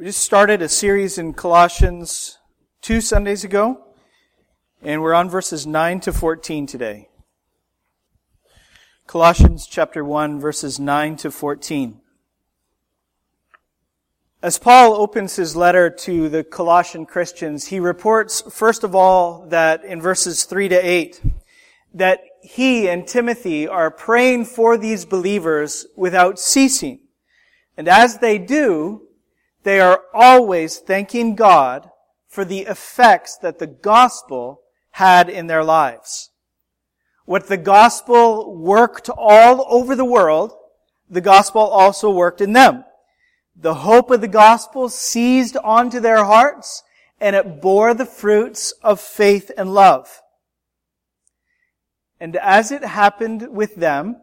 We just started a series in Colossians two Sundays ago, and we're on verses 9 to 14 today. Colossians chapter 1 verses 9 to 14. As Paul opens his letter to the Colossian Christians, he reports, first of all, that in verses 3 to 8, that he and Timothy are praying for these believers without ceasing. And as they do, they are always thanking God for the effects that the gospel had in their lives. What the gospel worked all over the world, the gospel also worked in them. The hope of the gospel seized onto their hearts and it bore the fruits of faith and love. And as it happened with them,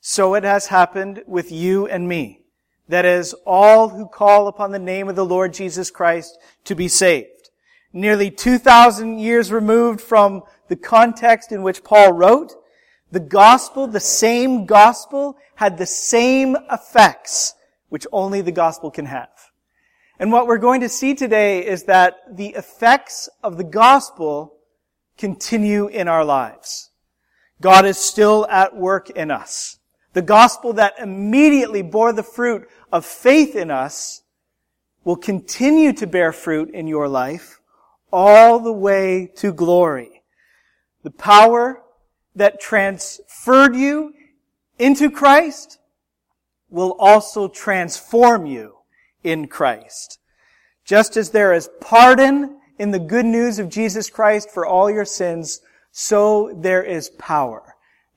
so it has happened with you and me. That is, all who call upon the name of the Lord Jesus Christ to be saved. Nearly 2,000 years removed from the context in which Paul wrote, the gospel, the same gospel, had the same effects which only the gospel can have. And what we're going to see today is that the effects of the gospel continue in our lives. God is still at work in us. The gospel that immediately bore the fruit of faith in us will continue to bear fruit in your life all the way to glory. The power that transferred you into Christ will also transform you in Christ. Just as there is pardon in the good news of Jesus Christ for all your sins, so there is power.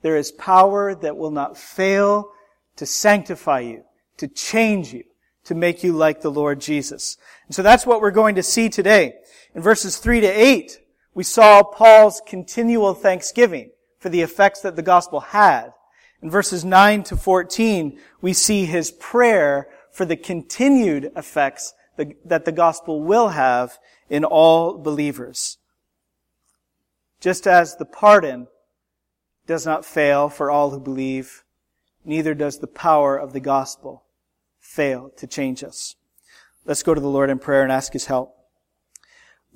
There is power that will not fail to sanctify you, to change you, to make you like the Lord Jesus. And so that's what we're going to see today. In verses 3 to 8, we saw Paul's continual thanksgiving for the effects that the gospel had. In verses 9 to 14, we see his prayer for the continued effects that the gospel will have in all believers. Just as the pardon does not fail for all who believe, neither does the power of the gospel fail to change us. Let's go to the Lord in prayer and ask His help.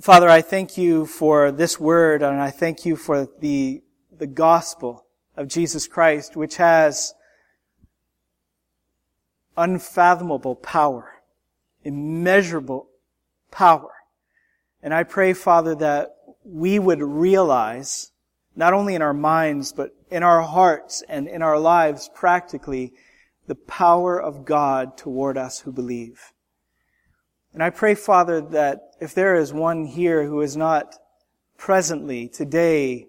Father, I thank you for this word and I thank you for the, the gospel of Jesus Christ, which has unfathomable power, immeasurable power. And I pray, Father, that we would realize, not only in our minds, but in our hearts and in our lives practically, the power of God toward us who believe. And I pray, Father, that if there is one here who is not presently, today,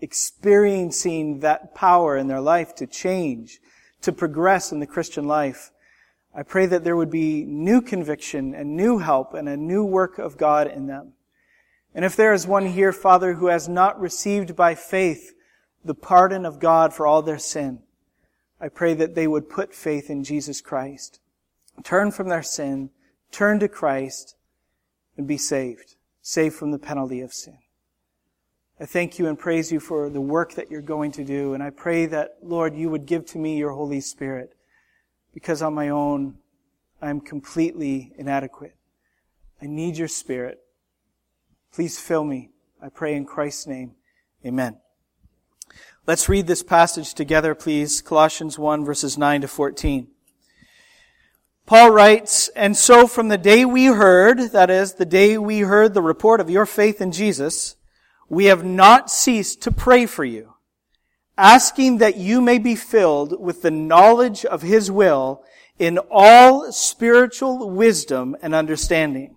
experiencing that power in their life to change, to progress in the Christian life, I pray that there would be new conviction and new help and a new work of God in them. And if there is one here, Father, who has not received by faith the pardon of God for all their sin, I pray that they would put faith in Jesus Christ. Turn from their sin, turn to Christ, and be saved. Saved from the penalty of sin. I thank you and praise you for the work that you're going to do. And I pray that, Lord, you would give to me your Holy Spirit. Because on my own, I am completely inadequate. I need your Spirit. Please fill me. I pray in Christ's name. Amen. Let's read this passage together, please. Colossians 1 verses 9 to 14. Paul writes, And so from the day we heard, that is, the day we heard the report of your faith in Jesus, we have not ceased to pray for you, asking that you may be filled with the knowledge of His will in all spiritual wisdom and understanding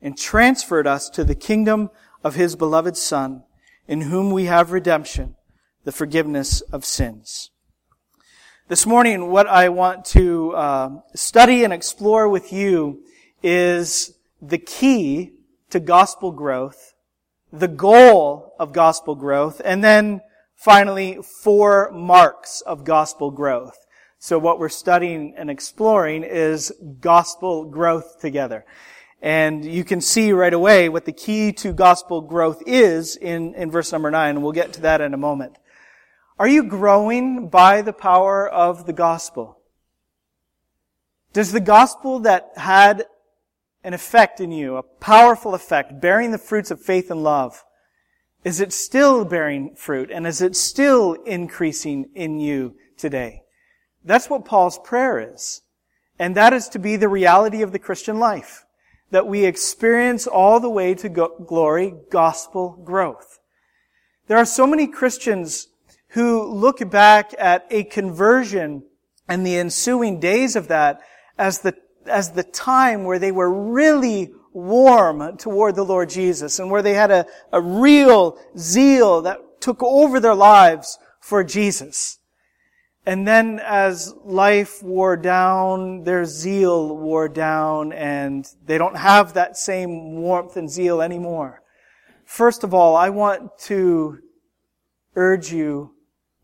and transferred us to the kingdom of his beloved Son, in whom we have redemption, the forgiveness of sins. This morning, what I want to uh, study and explore with you is the key to gospel growth, the goal of gospel growth, and then finally four marks of gospel growth. So what we're studying and exploring is gospel growth together. And you can see right away what the key to gospel growth is in, in verse number nine. We'll get to that in a moment. Are you growing by the power of the gospel? Does the gospel that had an effect in you, a powerful effect, bearing the fruits of faith and love, is it still bearing fruit? And is it still increasing in you today? That's what Paul's prayer is. And that is to be the reality of the Christian life. That we experience all the way to go- glory gospel growth. There are so many Christians who look back at a conversion and the ensuing days of that as the, as the time where they were really warm toward the Lord Jesus and where they had a, a real zeal that took over their lives for Jesus. And then as life wore down, their zeal wore down and they don't have that same warmth and zeal anymore. First of all, I want to urge you,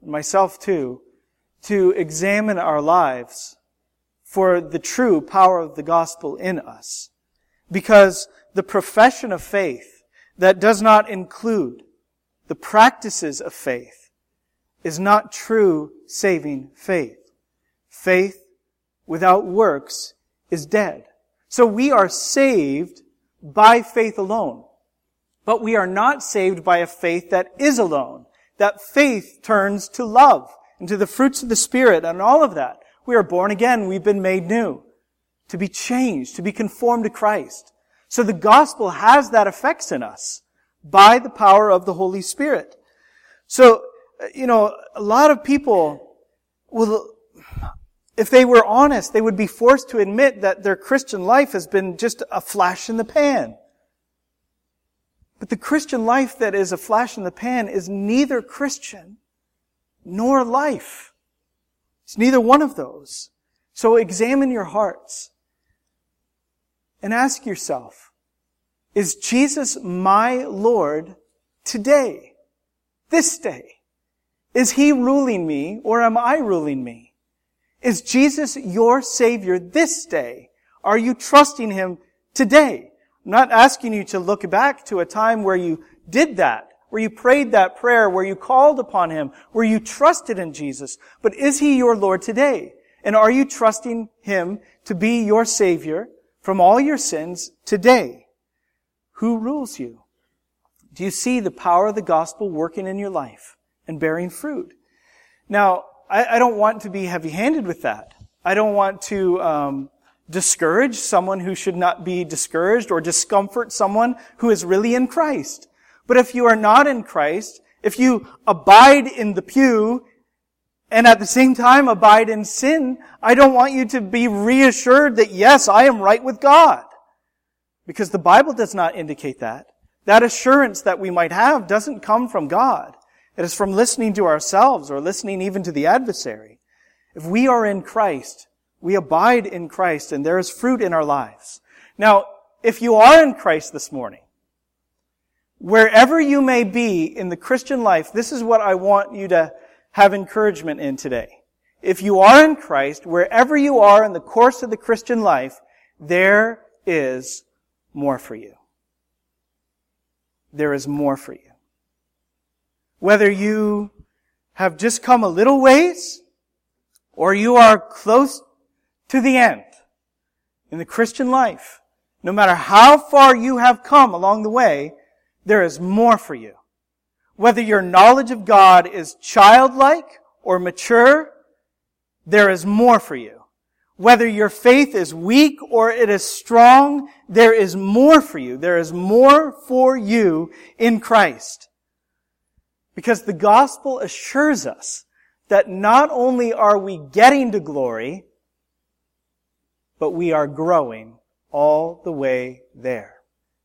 myself too, to examine our lives for the true power of the gospel in us. Because the profession of faith that does not include the practices of faith is not true saving faith. Faith without works is dead. So we are saved by faith alone. But we are not saved by a faith that is alone. That faith turns to love and to the fruits of the Spirit and all of that. We are born again. We've been made new to be changed, to be conformed to Christ. So the gospel has that effects in us by the power of the Holy Spirit. So, you know, a lot of people will, if they were honest, they would be forced to admit that their Christian life has been just a flash in the pan. But the Christian life that is a flash in the pan is neither Christian nor life. It's neither one of those. So examine your hearts and ask yourself, is Jesus my Lord today? This day? Is He ruling me or am I ruling me? Is Jesus your Savior this day? Are you trusting Him today? I'm not asking you to look back to a time where you did that, where you prayed that prayer, where you called upon Him, where you trusted in Jesus. But is He your Lord today? And are you trusting Him to be your Savior from all your sins today? Who rules you? Do you see the power of the gospel working in your life and bearing fruit? Now, I, I don't want to be heavy-handed with that. I don't want to um, discourage someone who should not be discouraged or discomfort someone who is really in Christ. But if you are not in Christ, if you abide in the pew and at the same time abide in sin, I don't want you to be reassured that yes, I am right with God. Because the Bible does not indicate that. That assurance that we might have doesn't come from God. It is from listening to ourselves or listening even to the adversary. If we are in Christ, we abide in Christ and there is fruit in our lives. Now, if you are in Christ this morning, wherever you may be in the Christian life, this is what I want you to have encouragement in today. If you are in Christ, wherever you are in the course of the Christian life, there is more for you. There is more for you. Whether you have just come a little ways, or you are close to the end in the Christian life, no matter how far you have come along the way, there is more for you. Whether your knowledge of God is childlike or mature, there is more for you. Whether your faith is weak or it is strong, there is more for you. There is more for you in Christ. Because the gospel assures us that not only are we getting to glory, but we are growing all the way there.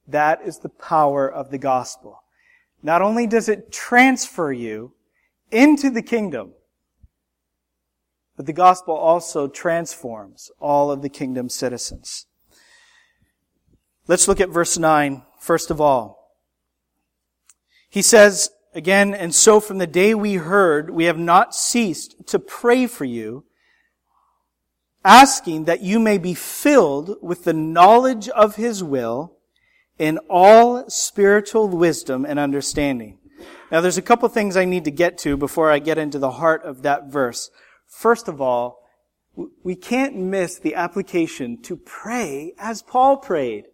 That is the power of the gospel. Not only does it transfer you into the kingdom, but the gospel also transforms all of the kingdom citizens. Let's look at verse 9, first of all. He says, again, and so from the day we heard, we have not ceased to pray for you, asking that you may be filled with the knowledge of His will in all spiritual wisdom and understanding. Now there's a couple things I need to get to before I get into the heart of that verse. First of all, we can't miss the application to pray as Paul prayed.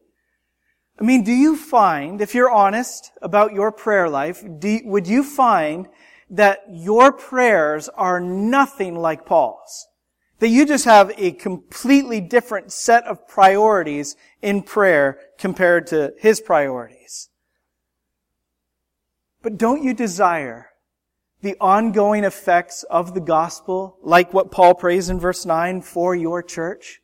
I mean, do you find, if you're honest about your prayer life, do, would you find that your prayers are nothing like Paul's? That you just have a completely different set of priorities in prayer compared to his priorities. But don't you desire the ongoing effects of the gospel, like what Paul prays in verse 9 for your church?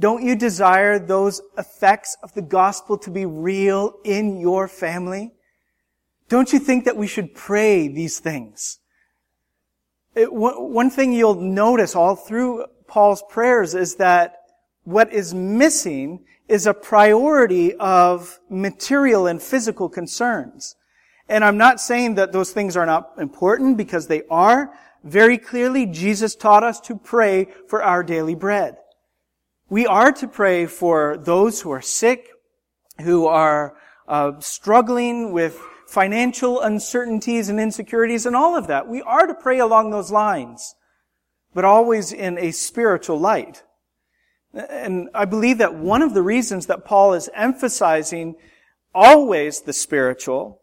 Don't you desire those effects of the gospel to be real in your family? Don't you think that we should pray these things? It, one thing you'll notice all through Paul's prayers is that what is missing is a priority of material and physical concerns. And I'm not saying that those things are not important because they are. Very clearly, Jesus taught us to pray for our daily bread. We are to pray for those who are sick, who are uh, struggling with financial uncertainties and insecurities and all of that. We are to pray along those lines, but always in a spiritual light. And I believe that one of the reasons that Paul is emphasizing always the spiritual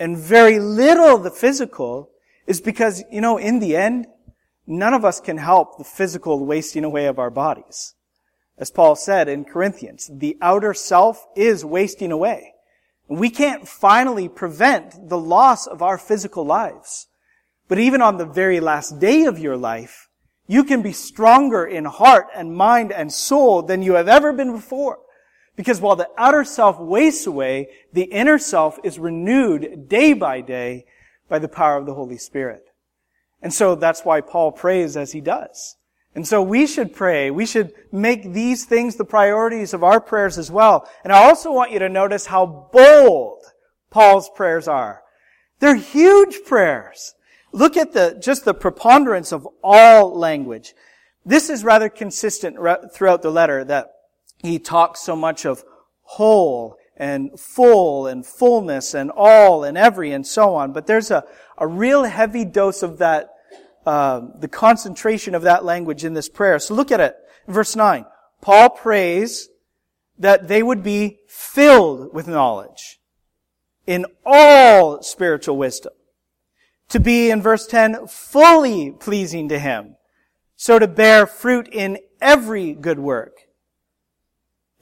and very little the physical is because, you know, in the end, none of us can help the physical wasting away of our bodies. As Paul said in Corinthians, the outer self is wasting away. We can't finally prevent the loss of our physical lives. But even on the very last day of your life, you can be stronger in heart and mind and soul than you have ever been before. Because while the outer self wastes away, the inner self is renewed day by day by the power of the Holy Spirit. And so that's why Paul prays as he does. And so we should pray. We should make these things the priorities of our prayers as well. And I also want you to notice how bold Paul's prayers are. They're huge prayers. Look at the, just the preponderance of all language. This is rather consistent throughout the letter that he talks so much of whole and full and fullness and all and every and so on. But there's a, a real heavy dose of that uh, the concentration of that language in this prayer. So look at it. Verse 9. Paul prays that they would be filled with knowledge in all spiritual wisdom. To be, in verse 10, fully pleasing to Him. So to bear fruit in every good work.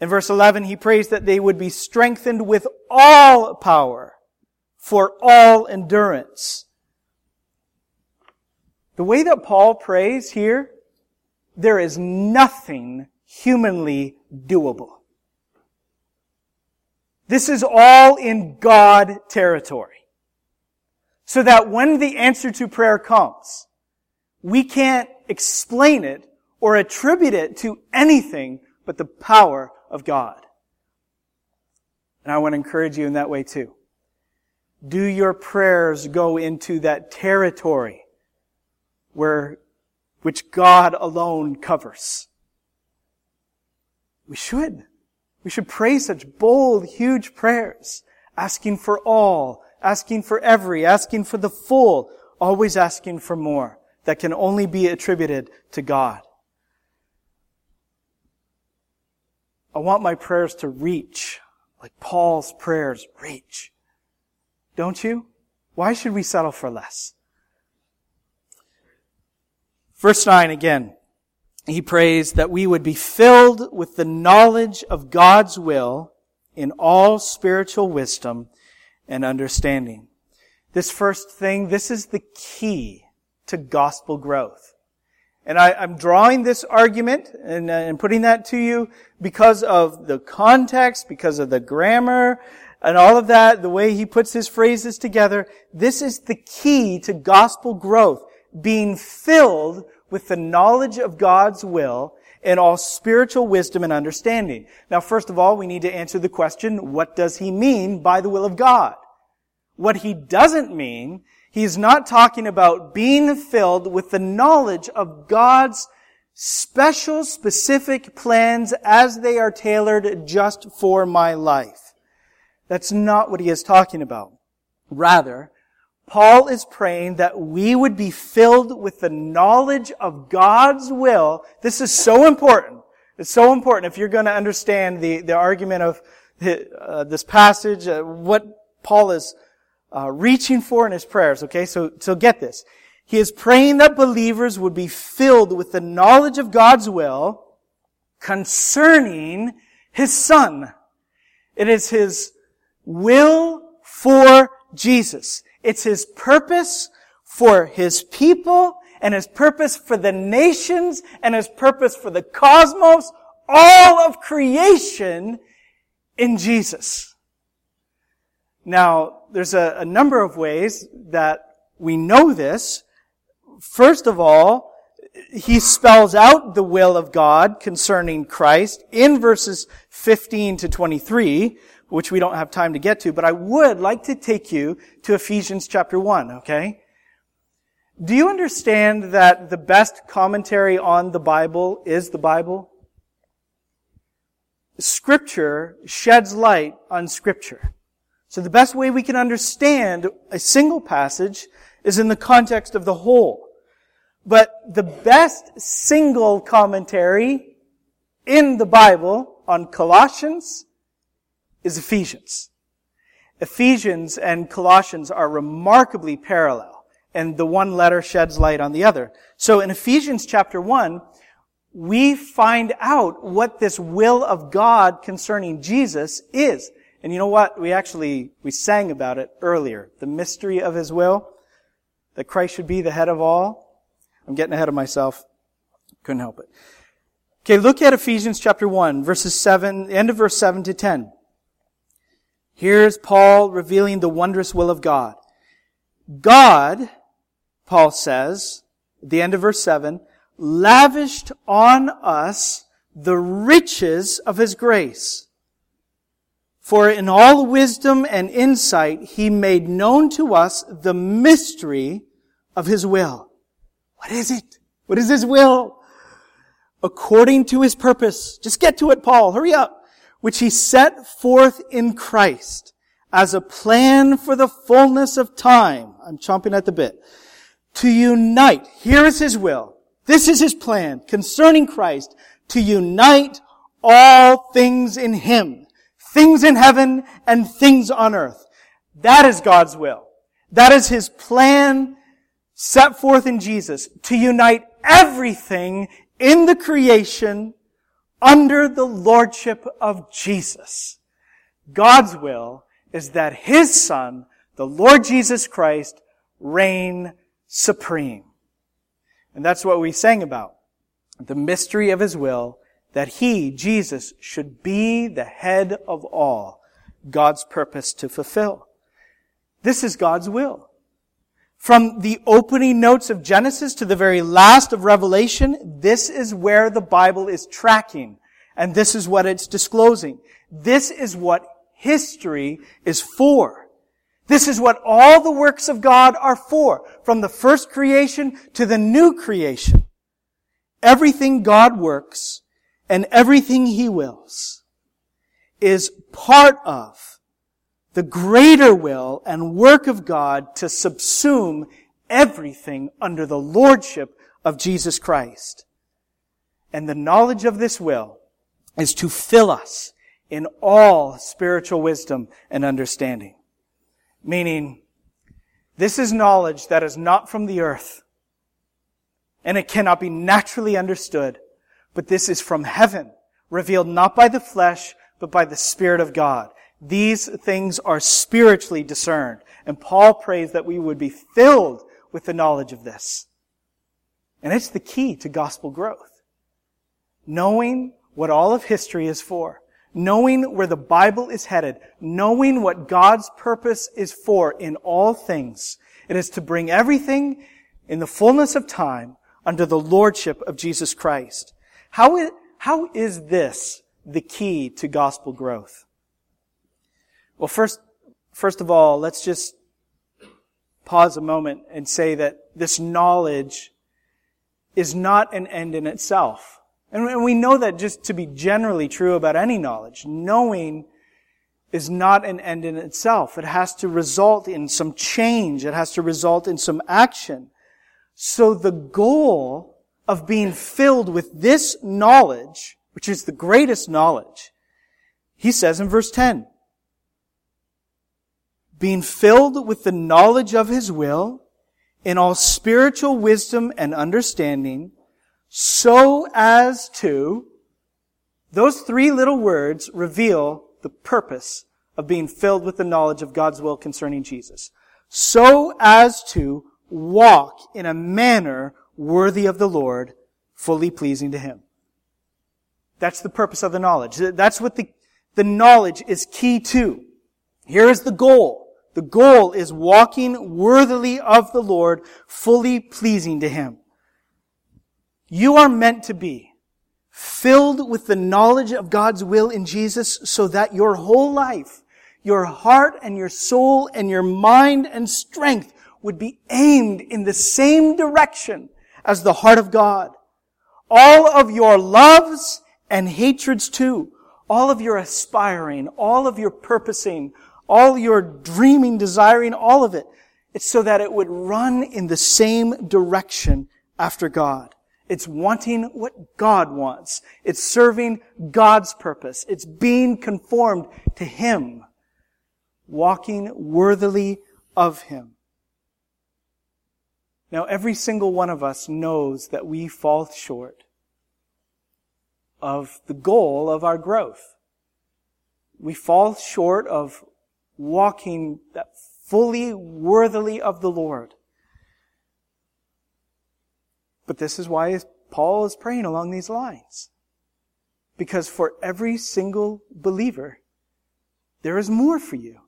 In verse 11, he prays that they would be strengthened with all power for all endurance the way that Paul prays here, there is nothing humanly doable. This is all in God territory. So that when the answer to prayer comes, we can't explain it or attribute it to anything but the power of God. And I want to encourage you in that way too. Do your prayers go into that territory where, which God alone covers. We should. We should pray such bold, huge prayers, asking for all, asking for every, asking for the full, always asking for more that can only be attributed to God. I want my prayers to reach, like Paul's prayers reach. Don't you? Why should we settle for less? Verse 9 again. He prays that we would be filled with the knowledge of God's will in all spiritual wisdom and understanding. This first thing, this is the key to gospel growth. And I, am drawing this argument and, uh, and putting that to you because of the context, because of the grammar, and all of that, the way he puts his phrases together. This is the key to gospel growth being filled with the knowledge of God's will and all spiritual wisdom and understanding. Now, first of all, we need to answer the question, what does he mean by the will of God? What he doesn't mean, he's not talking about being filled with the knowledge of God's special, specific plans as they are tailored just for my life. That's not what he is talking about. Rather, Paul is praying that we would be filled with the knowledge of God's will. This is so important. It's so important if you're going to understand the, the argument of uh, this passage, uh, what Paul is uh, reaching for in his prayers. Okay, so, so get this. He is praying that believers would be filled with the knowledge of God's will concerning His Son. It is His will for Jesus. It's His purpose for His people and His purpose for the nations and His purpose for the cosmos, all of creation in Jesus. Now, there's a, a number of ways that we know this. First of all, he spells out the will of God concerning Christ in verses 15 to 23, which we don't have time to get to, but I would like to take you to Ephesians chapter 1, okay? Do you understand that the best commentary on the Bible is the Bible? Scripture sheds light on Scripture. So the best way we can understand a single passage is in the context of the whole. But the best single commentary in the Bible on Colossians is Ephesians. Ephesians and Colossians are remarkably parallel, and the one letter sheds light on the other. So in Ephesians chapter 1, we find out what this will of God concerning Jesus is. And you know what? We actually, we sang about it earlier. The mystery of His will, that Christ should be the head of all. I'm getting ahead of myself. Couldn't help it. Okay, look at Ephesians chapter 1, verses 7, end of verse 7 to 10. Here's Paul revealing the wondrous will of God. God, Paul says, at the end of verse 7, lavished on us the riches of his grace. For in all wisdom and insight, he made known to us the mystery of his will what is it? What is His will? According to His purpose. Just get to it, Paul. Hurry up. Which He set forth in Christ as a plan for the fullness of time. I'm chomping at the bit. To unite. Here is His will. This is His plan concerning Christ. To unite all things in Him. Things in heaven and things on earth. That is God's will. That is His plan set forth in Jesus to unite everything in the creation under the lordship of Jesus. God's will is that His Son, the Lord Jesus Christ, reign supreme. And that's what we sang about. The mystery of His will, that He, Jesus, should be the head of all, God's purpose to fulfill. This is God's will. From the opening notes of Genesis to the very last of Revelation, this is where the Bible is tracking. And this is what it's disclosing. This is what history is for. This is what all the works of God are for. From the first creation to the new creation. Everything God works and everything He wills is part of the greater will and work of God to subsume everything under the lordship of Jesus Christ. And the knowledge of this will is to fill us in all spiritual wisdom and understanding. Meaning, this is knowledge that is not from the earth, and it cannot be naturally understood, but this is from heaven, revealed not by the flesh, but by the Spirit of God. These things are spiritually discerned. And Paul prays that we would be filled with the knowledge of this. And it's the key to gospel growth. Knowing what all of history is for. Knowing where the Bible is headed. Knowing what God's purpose is for in all things. It is to bring everything in the fullness of time under the lordship of Jesus Christ. How is, how is this the key to gospel growth? Well, first, first of all, let's just pause a moment and say that this knowledge is not an end in itself. And we know that just to be generally true about any knowledge. Knowing is not an end in itself. It has to result in some change. It has to result in some action. So the goal of being filled with this knowledge, which is the greatest knowledge, he says in verse 10, being filled with the knowledge of his will in all spiritual wisdom and understanding, so as to, those three little words reveal the purpose of being filled with the knowledge of God's will concerning Jesus. So as to walk in a manner worthy of the Lord, fully pleasing to Him. That's the purpose of the knowledge. That's what the, the knowledge is key to. Here is the goal. The goal is walking worthily of the Lord, fully pleasing to Him. You are meant to be filled with the knowledge of God's will in Jesus so that your whole life, your heart and your soul and your mind and strength would be aimed in the same direction as the heart of God. All of your loves and hatreds too, all of your aspiring, all of your purposing, all your dreaming, desiring, all of it. It's so that it would run in the same direction after God. It's wanting what God wants. It's serving God's purpose. It's being conformed to Him. Walking worthily of Him. Now, every single one of us knows that we fall short of the goal of our growth. We fall short of walking fully worthily of the Lord. But this is why Paul is praying along these lines. Because for every single believer, there is more for you.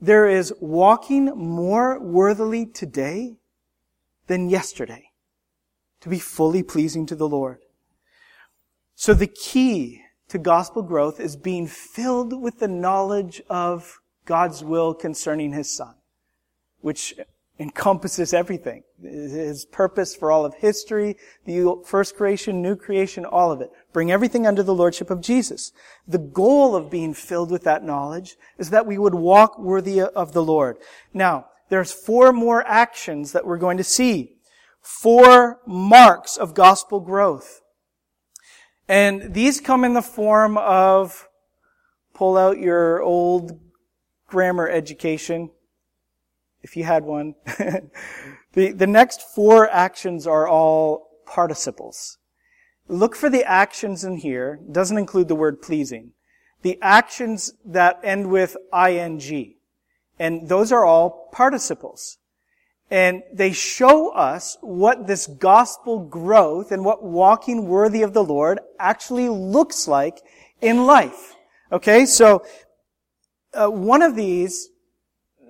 There is walking more worthily today than yesterday to be fully pleasing to the Lord. So the key to gospel growth is being filled with the knowledge of God's will concerning His Son, which encompasses everything. His purpose for all of history, the first creation, new creation, all of it. Bring everything under the Lordship of Jesus. The goal of being filled with that knowledge is that we would walk worthy of the Lord. Now, there's four more actions that we're going to see. Four marks of gospel growth. And these come in the form of pull out your old grammar education, if you had one. the, the next four actions are all participles. Look for the actions in here. Doesn't include the word pleasing. The actions that end with ing. And those are all participles. And they show us what this gospel growth and what walking worthy of the Lord actually looks like in life. Okay, so uh, one of these,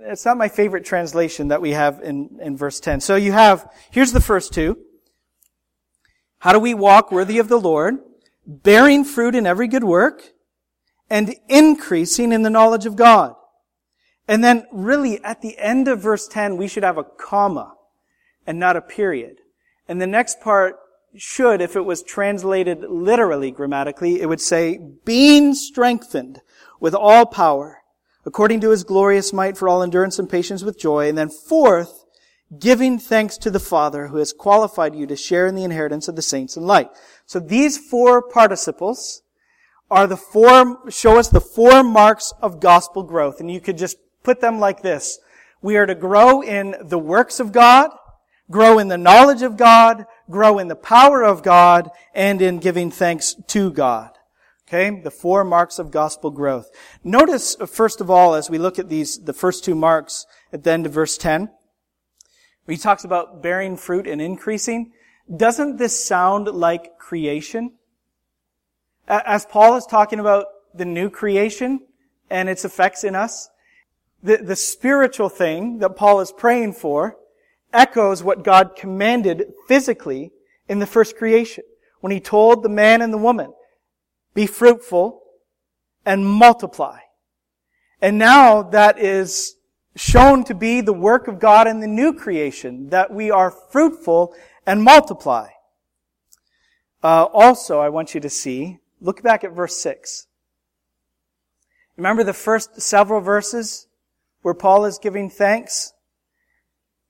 it's not my favorite translation that we have in, in verse 10. So you have, here's the first two. How do we walk worthy of the Lord? Bearing fruit in every good work and increasing in the knowledge of God. And then really at the end of verse 10, we should have a comma and not a period. And the next part should, if it was translated literally grammatically, it would say, being strengthened with all power according to his glorious might for all endurance and patience with joy. And then fourth, giving thanks to the Father who has qualified you to share in the inheritance of the saints in light. So these four participles are the four, show us the four marks of gospel growth. And you could just put them like this. We are to grow in the works of God, grow in the knowledge of God, grow in the power of God, and in giving thanks to God. Okay, the four marks of gospel growth. Notice, uh, first of all, as we look at these, the first two marks at the end of verse 10, he talks about bearing fruit and increasing. Doesn't this sound like creation? As Paul is talking about the new creation and its effects in us, the, the spiritual thing that Paul is praying for echoes what God commanded physically in the first creation when he told the man and the woman, be fruitful and multiply. And now that is shown to be the work of God in the new creation, that we are fruitful and multiply. Uh, also, I want you to see, look back at verse 6. Remember the first several verses where Paul is giving thanks?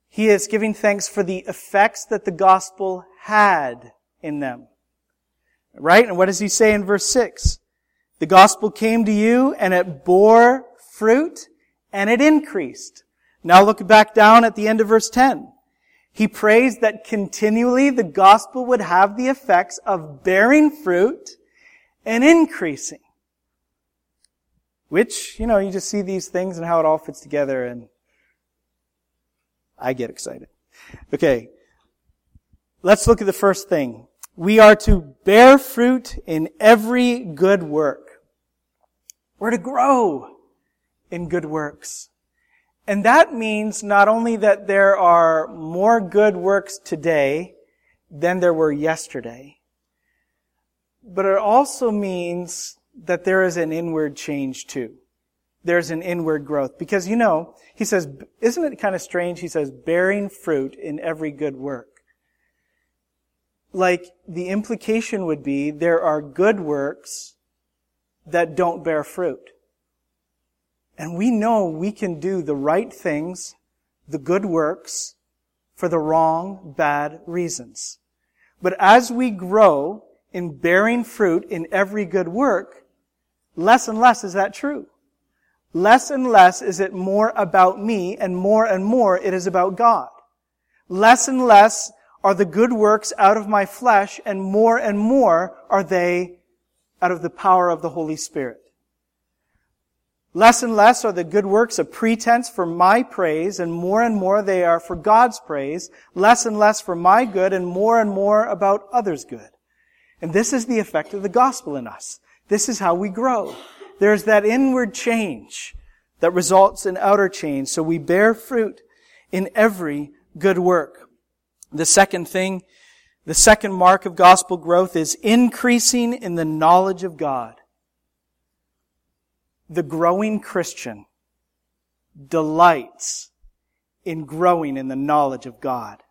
He is giving thanks for the effects that the gospel had in them. Right? And what does he say in verse 6? The gospel came to you and it bore fruit and it increased. Now look back down at the end of verse 10. He prays that continually the gospel would have the effects of bearing fruit and increasing. Which, you know, you just see these things and how it all fits together and I get excited. Okay. Let's look at the first thing. We are to bear fruit in every good work. We're to grow in good works. And that means not only that there are more good works today than there were yesterday, but it also means that there is an inward change too. There's an inward growth. Because you know, he says, isn't it kind of strange? He says, bearing fruit in every good work. Like, the implication would be there are good works that don't bear fruit. And we know we can do the right things, the good works, for the wrong, bad reasons. But as we grow in bearing fruit in every good work, less and less is that true. Less and less is it more about me, and more and more it is about God. Less and less are the good works out of my flesh, and more and more are they out of the power of the Holy Spirit. Less and less are the good works a pretense for my praise, and more and more they are for God's praise. Less and less for my good, and more and more about others' good. And this is the effect of the gospel in us. This is how we grow. There's that inward change that results in outer change. So we bear fruit in every good work. The second thing, the second mark of gospel growth is increasing in the knowledge of God the growing Christian delights in growing in the knowledge of God.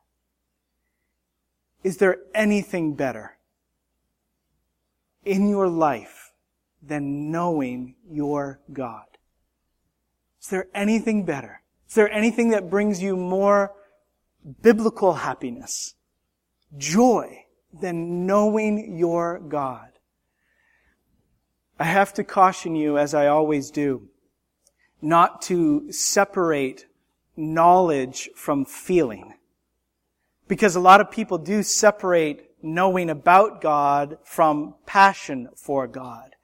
Is there anything better in your life than knowing your God? Is there anything better? Is there anything that brings you more biblical happiness, joy, than knowing your God? I have to caution you, as I always do, not to separate knowledge from feeling. Because a lot of people do separate knowing about God from passion for God.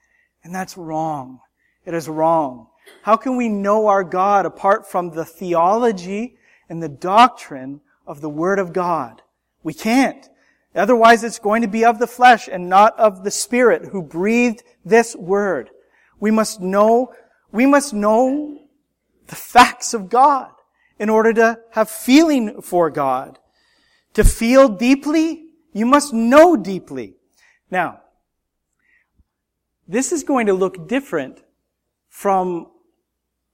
And that's wrong. It is wrong. How can we know our God apart from the theology and the doctrine of the Word of God? We can't. Otherwise, it's going to be of the flesh and not of the Spirit who breathed this word. We must know, we must know the facts of God in order to have feeling for God. To feel deeply, you must know deeply. Now, this is going to look different from,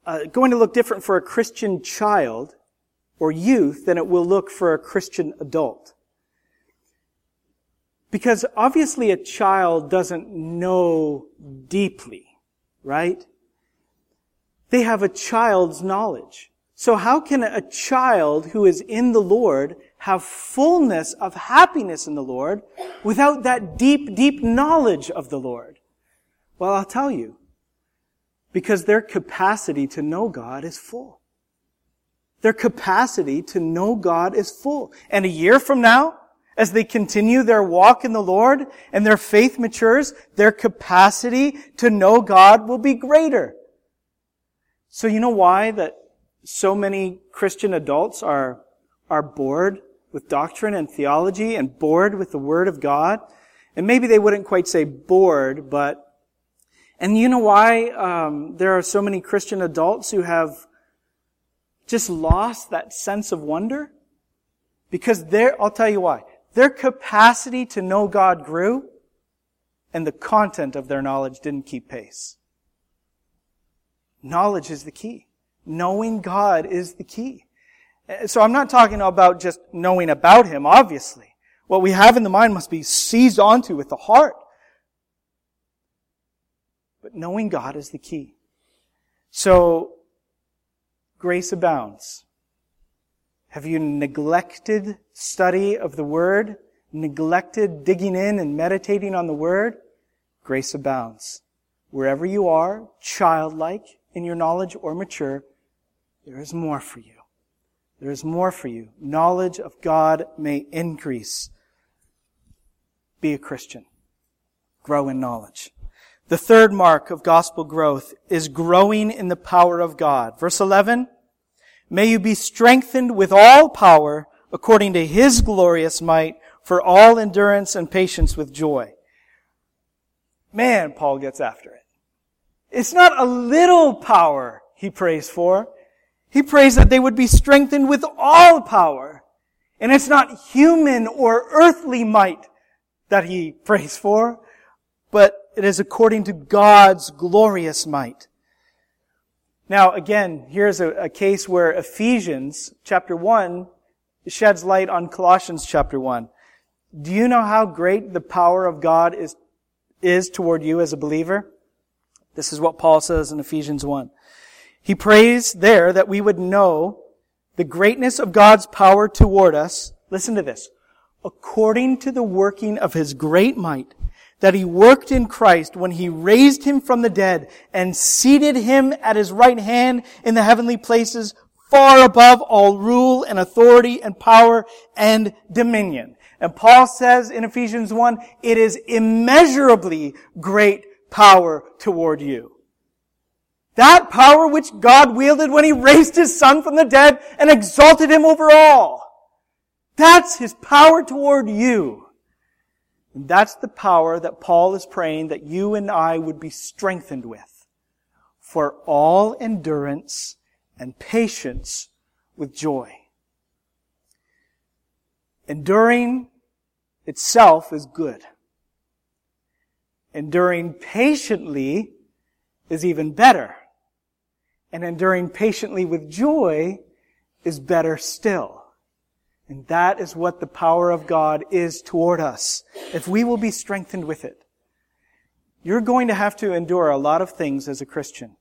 uh, going to look different for a Christian child or youth than it will look for a Christian adult. Because obviously a child doesn't know deeply, right? They have a child's knowledge. So how can a child who is in the Lord have fullness of happiness in the Lord without that deep, deep knowledge of the Lord? Well, I'll tell you. Because their capacity to know God is full. Their capacity to know God is full. And a year from now, as they continue their walk in the Lord and their faith matures, their capacity to know God will be greater. So you know why that so many Christian adults are, are bored with doctrine and theology and bored with the Word of God? And maybe they wouldn't quite say bored, but and you know why um, there are so many Christian adults who have just lost that sense of wonder? Because there, I'll tell you why their capacity to know God grew, and the content of their knowledge didn't keep pace. Knowledge is the key. Knowing God is the key. Uh, so I'm not talking about just knowing about Him, obviously. What we have in the mind must be seized onto with the heart. But knowing God is the key. So, grace abounds. Have you neglected study of the Word? Neglected digging in and meditating on the Word? Grace abounds. Wherever you are, childlike in your knowledge or mature, there is more for you. There is more for you. Knowledge of God may increase. Be a Christian. Grow in knowledge. The third mark of gospel growth is growing in the power of God. Verse 11, May you be strengthened with all power according to His glorious might for all endurance and patience with joy. Man, Paul gets after it. It's not a little power he prays for. He prays that they would be strengthened with all power. And it's not human or earthly might that he prays for, but it is according to God's glorious might. Now, again, here's a, a, case where Ephesians chapter 1 sheds light on Colossians chapter 1. Do you know how great the power of God is, is toward you as a believer? This is what Paul says in Ephesians 1. He prays there that we would know the greatness of God's power toward us. Listen to this. According to the working of his great might that he worked in Christ when he raised him from the dead and seated him at his right hand in the heavenly places far above all rule and authority and power and dominion. And Paul says in Ephesians 1, it is immeasurably great power toward you. That power which God wielded when he raised his son from the dead and exalted him over all. That's his power toward you. And that's the power that Paul is praying that you and I would be strengthened with for all endurance and patience with joy. Enduring itself is good. Enduring patiently is even better. And enduring patiently with joy is better still. And that is what the power of God is toward us. If we will be strengthened with it. You're going to have to endure a lot of things as a Christian.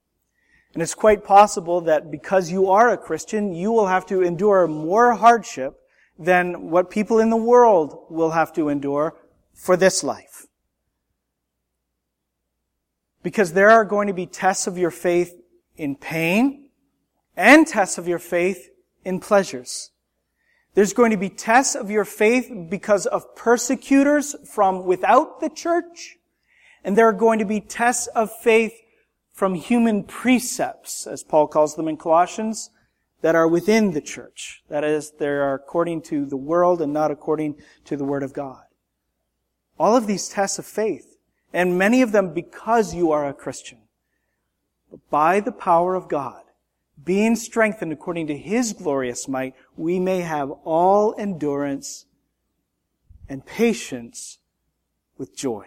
And it's quite possible that because you are a Christian, you will have to endure more hardship than what people in the world will have to endure for this life. Because there are going to be tests of your faith in pain and tests of your faith in pleasures. There's going to be tests of your faith because of persecutors from without the church. And there are going to be tests of faith from human precepts, as Paul calls them in Colossians, that are within the church. That is, they are according to the world and not according to the Word of God. All of these tests of faith, and many of them because you are a Christian. But by the power of God, being strengthened according to his glorious might, we may have all endurance and patience with joy.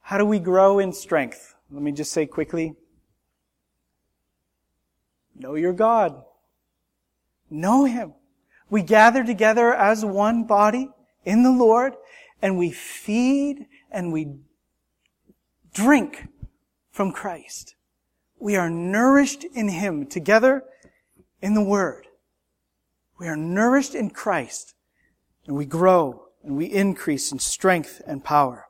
How do we grow in strength? Let me just say quickly. Know your God. Know Him. We gather together as one body in the Lord and we feed and we drink from Christ. We are nourished in Him together in the Word. We are nourished in Christ and we grow and we increase in strength and power.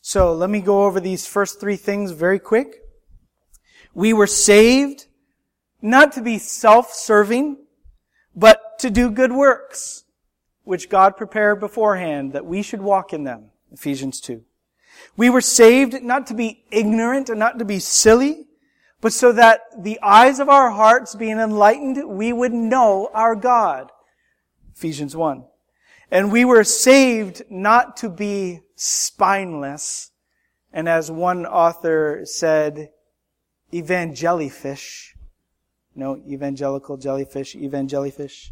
So let me go over these first three things very quick. We were saved not to be self-serving, but to do good works, which God prepared beforehand that we should walk in them. Ephesians 2. We were saved not to be ignorant and not to be silly, but so that the eyes of our hearts being enlightened, we would know our God. Ephesians 1. And we were saved not to be spineless, and as one author said, evangelifish. No, evangelical jellyfish, evangelifish.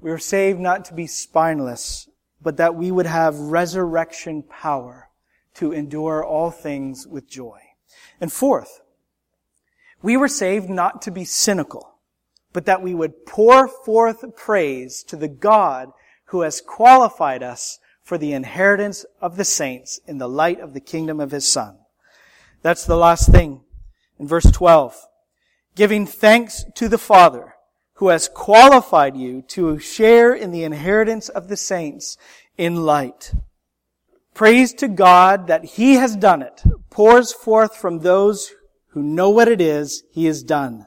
We were saved not to be spineless, but that we would have resurrection power to endure all things with joy. And fourth, we were saved not to be cynical, but that we would pour forth praise to the God who has qualified us for the inheritance of the saints in the light of the kingdom of his son. That's the last thing in verse 12. Giving thanks to the Father who has qualified you to share in the inheritance of the saints in light. Praise to God that He has done it, pours forth from those who know what it is He has done.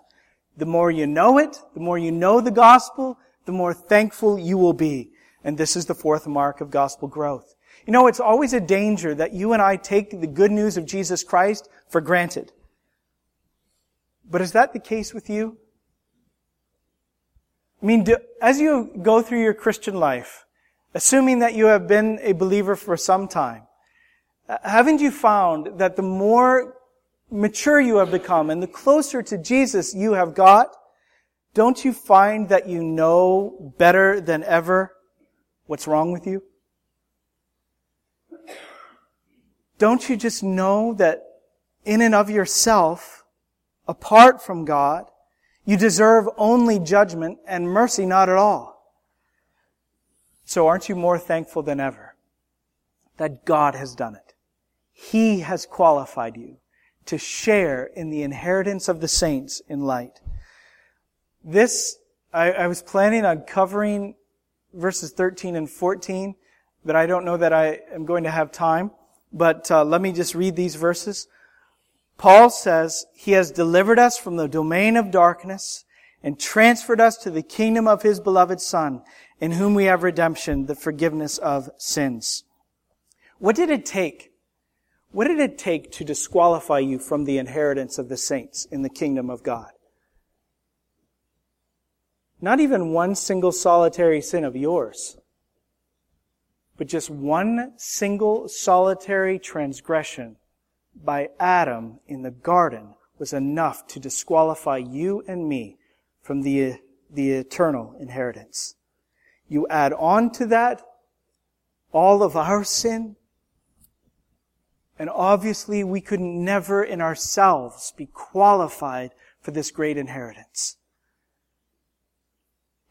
The more you know it, the more you know the gospel, the more thankful you will be. And this is the fourth mark of gospel growth. You know, it's always a danger that you and I take the good news of Jesus Christ for granted. But is that the case with you? I mean, do, as you go through your Christian life, assuming that you have been a believer for some time, haven't you found that the more mature you have become and the closer to Jesus you have got, don't you find that you know better than ever what's wrong with you? Don't you just know that in and of yourself, apart from God, you deserve only judgment and mercy not at all. So aren't you more thankful than ever that God has done it? He has qualified you to share in the inheritance of the saints in light. This, I, I was planning on covering verses 13 and 14, but I don't know that I am going to have time. But uh, let me just read these verses. Paul says, He has delivered us from the domain of darkness and transferred us to the kingdom of His beloved Son, in whom we have redemption, the forgiveness of sins. What did it take? What did it take to disqualify you from the inheritance of the saints in the kingdom of God? Not even one single solitary sin of yours, but just one single solitary transgression by Adam in the garden was enough to disqualify you and me from the, the eternal inheritance. You add on to that all of our sin, and obviously we could never in ourselves be qualified for this great inheritance.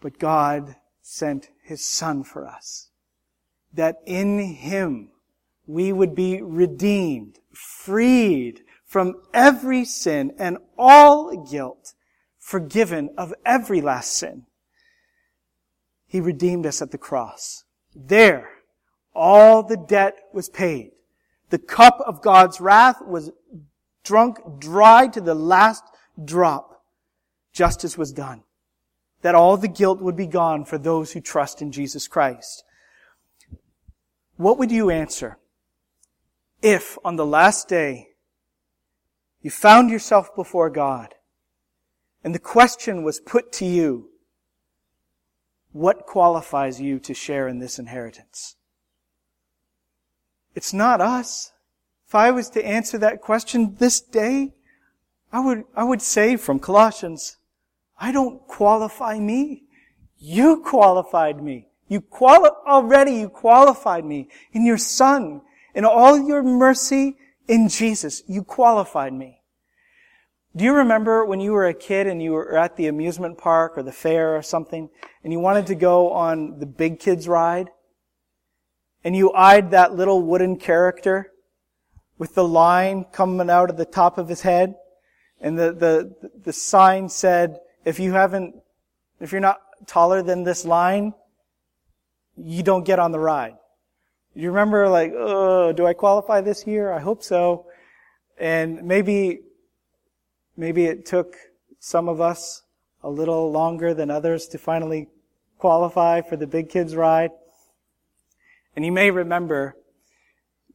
But God sent His Son for us, that in Him we would be redeemed, freed from every sin and all guilt, forgiven of every last sin. He redeemed us at the cross. There, all the debt was paid. The cup of God's wrath was drunk dry to the last drop. Justice was done. That all the guilt would be gone for those who trust in Jesus Christ. What would you answer? if on the last day you found yourself before God and the question was put to you, what qualifies you to share in this inheritance? It's not us. If I was to answer that question this day, I would, I would say from Colossians, I don't qualify me. You qualified me. You quali- already you qualified me in your son in all your mercy in Jesus, you qualified me. Do you remember when you were a kid and you were at the amusement park or the fair or something and you wanted to go on the big kids ride? And you eyed that little wooden character with the line coming out of the top of his head? And the, the, the sign said, if you haven't, if you're not taller than this line, you don't get on the ride. You remember like, oh, do I qualify this year? I hope so. And maybe, maybe it took some of us a little longer than others to finally qualify for the big kids ride. And you may remember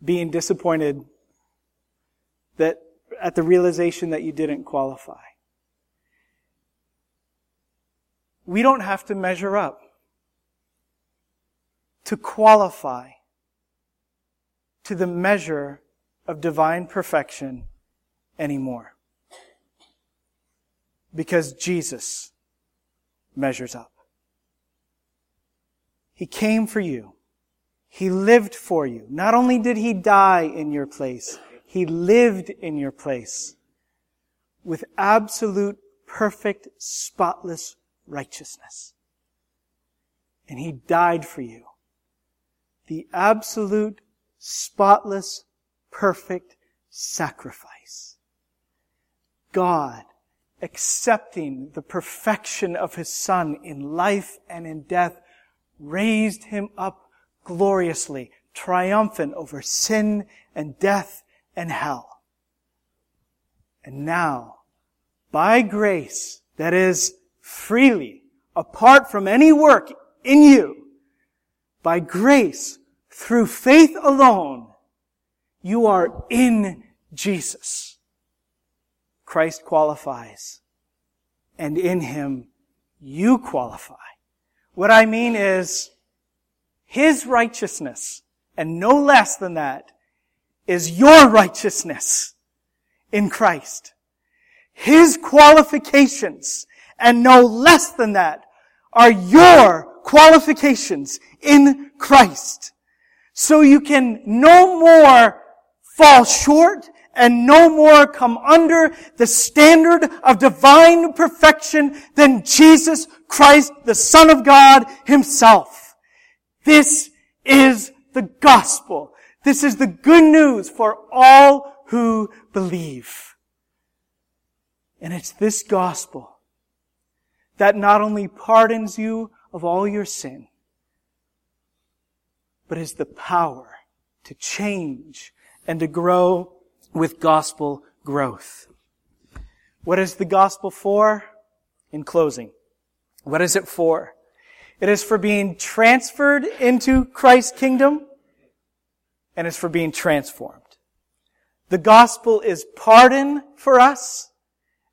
being disappointed that at the realization that you didn't qualify. We don't have to measure up to qualify to the measure of divine perfection anymore. Because Jesus measures up. He came for you. He lived for you. Not only did He die in your place, He lived in your place with absolute, perfect, spotless righteousness. And He died for you. The absolute, spotless, perfect sacrifice. God accepting the perfection of His Son in life and in death raised Him up gloriously, triumphant over sin and death and hell. And now, by grace, that is, freely, apart from any work in you, by grace, through faith alone, you are in Jesus. Christ qualifies. And in Him, you qualify. What I mean is, His righteousness, and no less than that, is your righteousness in Christ. His qualifications, and no less than that, are your qualifications in Christ. So you can no more fall short and no more come under the standard of divine perfection than Jesus Christ, the Son of God himself. This is the gospel. This is the good news for all who believe. And it's this gospel that not only pardons you of all your sin, but is the power to change and to grow with gospel growth. What is the gospel for? In closing, what is it for? It is for being transferred into Christ's kingdom and it's for being transformed. The gospel is pardon for us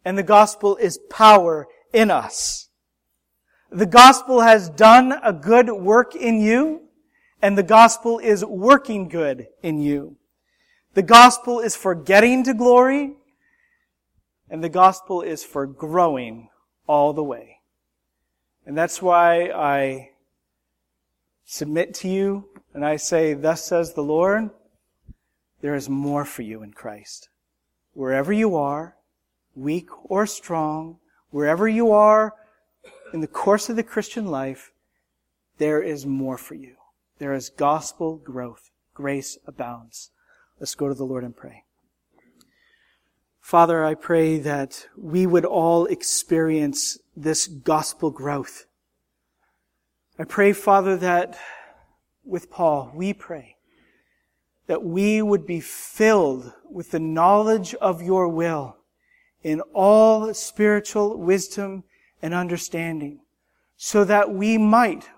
and the gospel is power in us. The gospel has done a good work in you and the gospel is working good in you. The gospel is for getting to glory, and the gospel is for growing all the way. And that's why I submit to you and I say, thus says the Lord, there is more for you in Christ. Wherever you are, weak or strong, wherever you are in the course of the Christian life, there is more for you. There is gospel growth. Grace abounds. Let's go to the Lord and pray. Father, I pray that we would all experience this gospel growth. I pray, Father, that with Paul, we pray that we would be filled with the knowledge of your will in all spiritual wisdom and understanding so that we might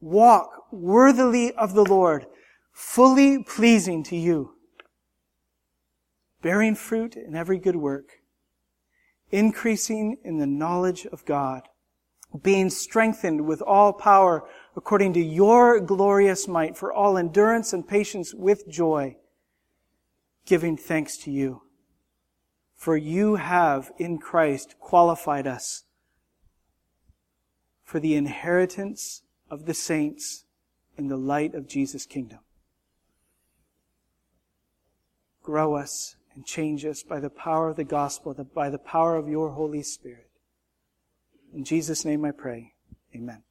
walk worthily of the Lord fully pleasing to you, bearing fruit in every good work, increasing in the knowledge of God, being strengthened with all power according to your glorious might for all endurance and patience with joy, giving thanks to you. For you have in Christ qualified us for the inheritance of the saints in the light of Jesus' kingdom grow us and change us by the power of the gospel, by the power of your Holy Spirit. In Jesus' name I pray. Amen.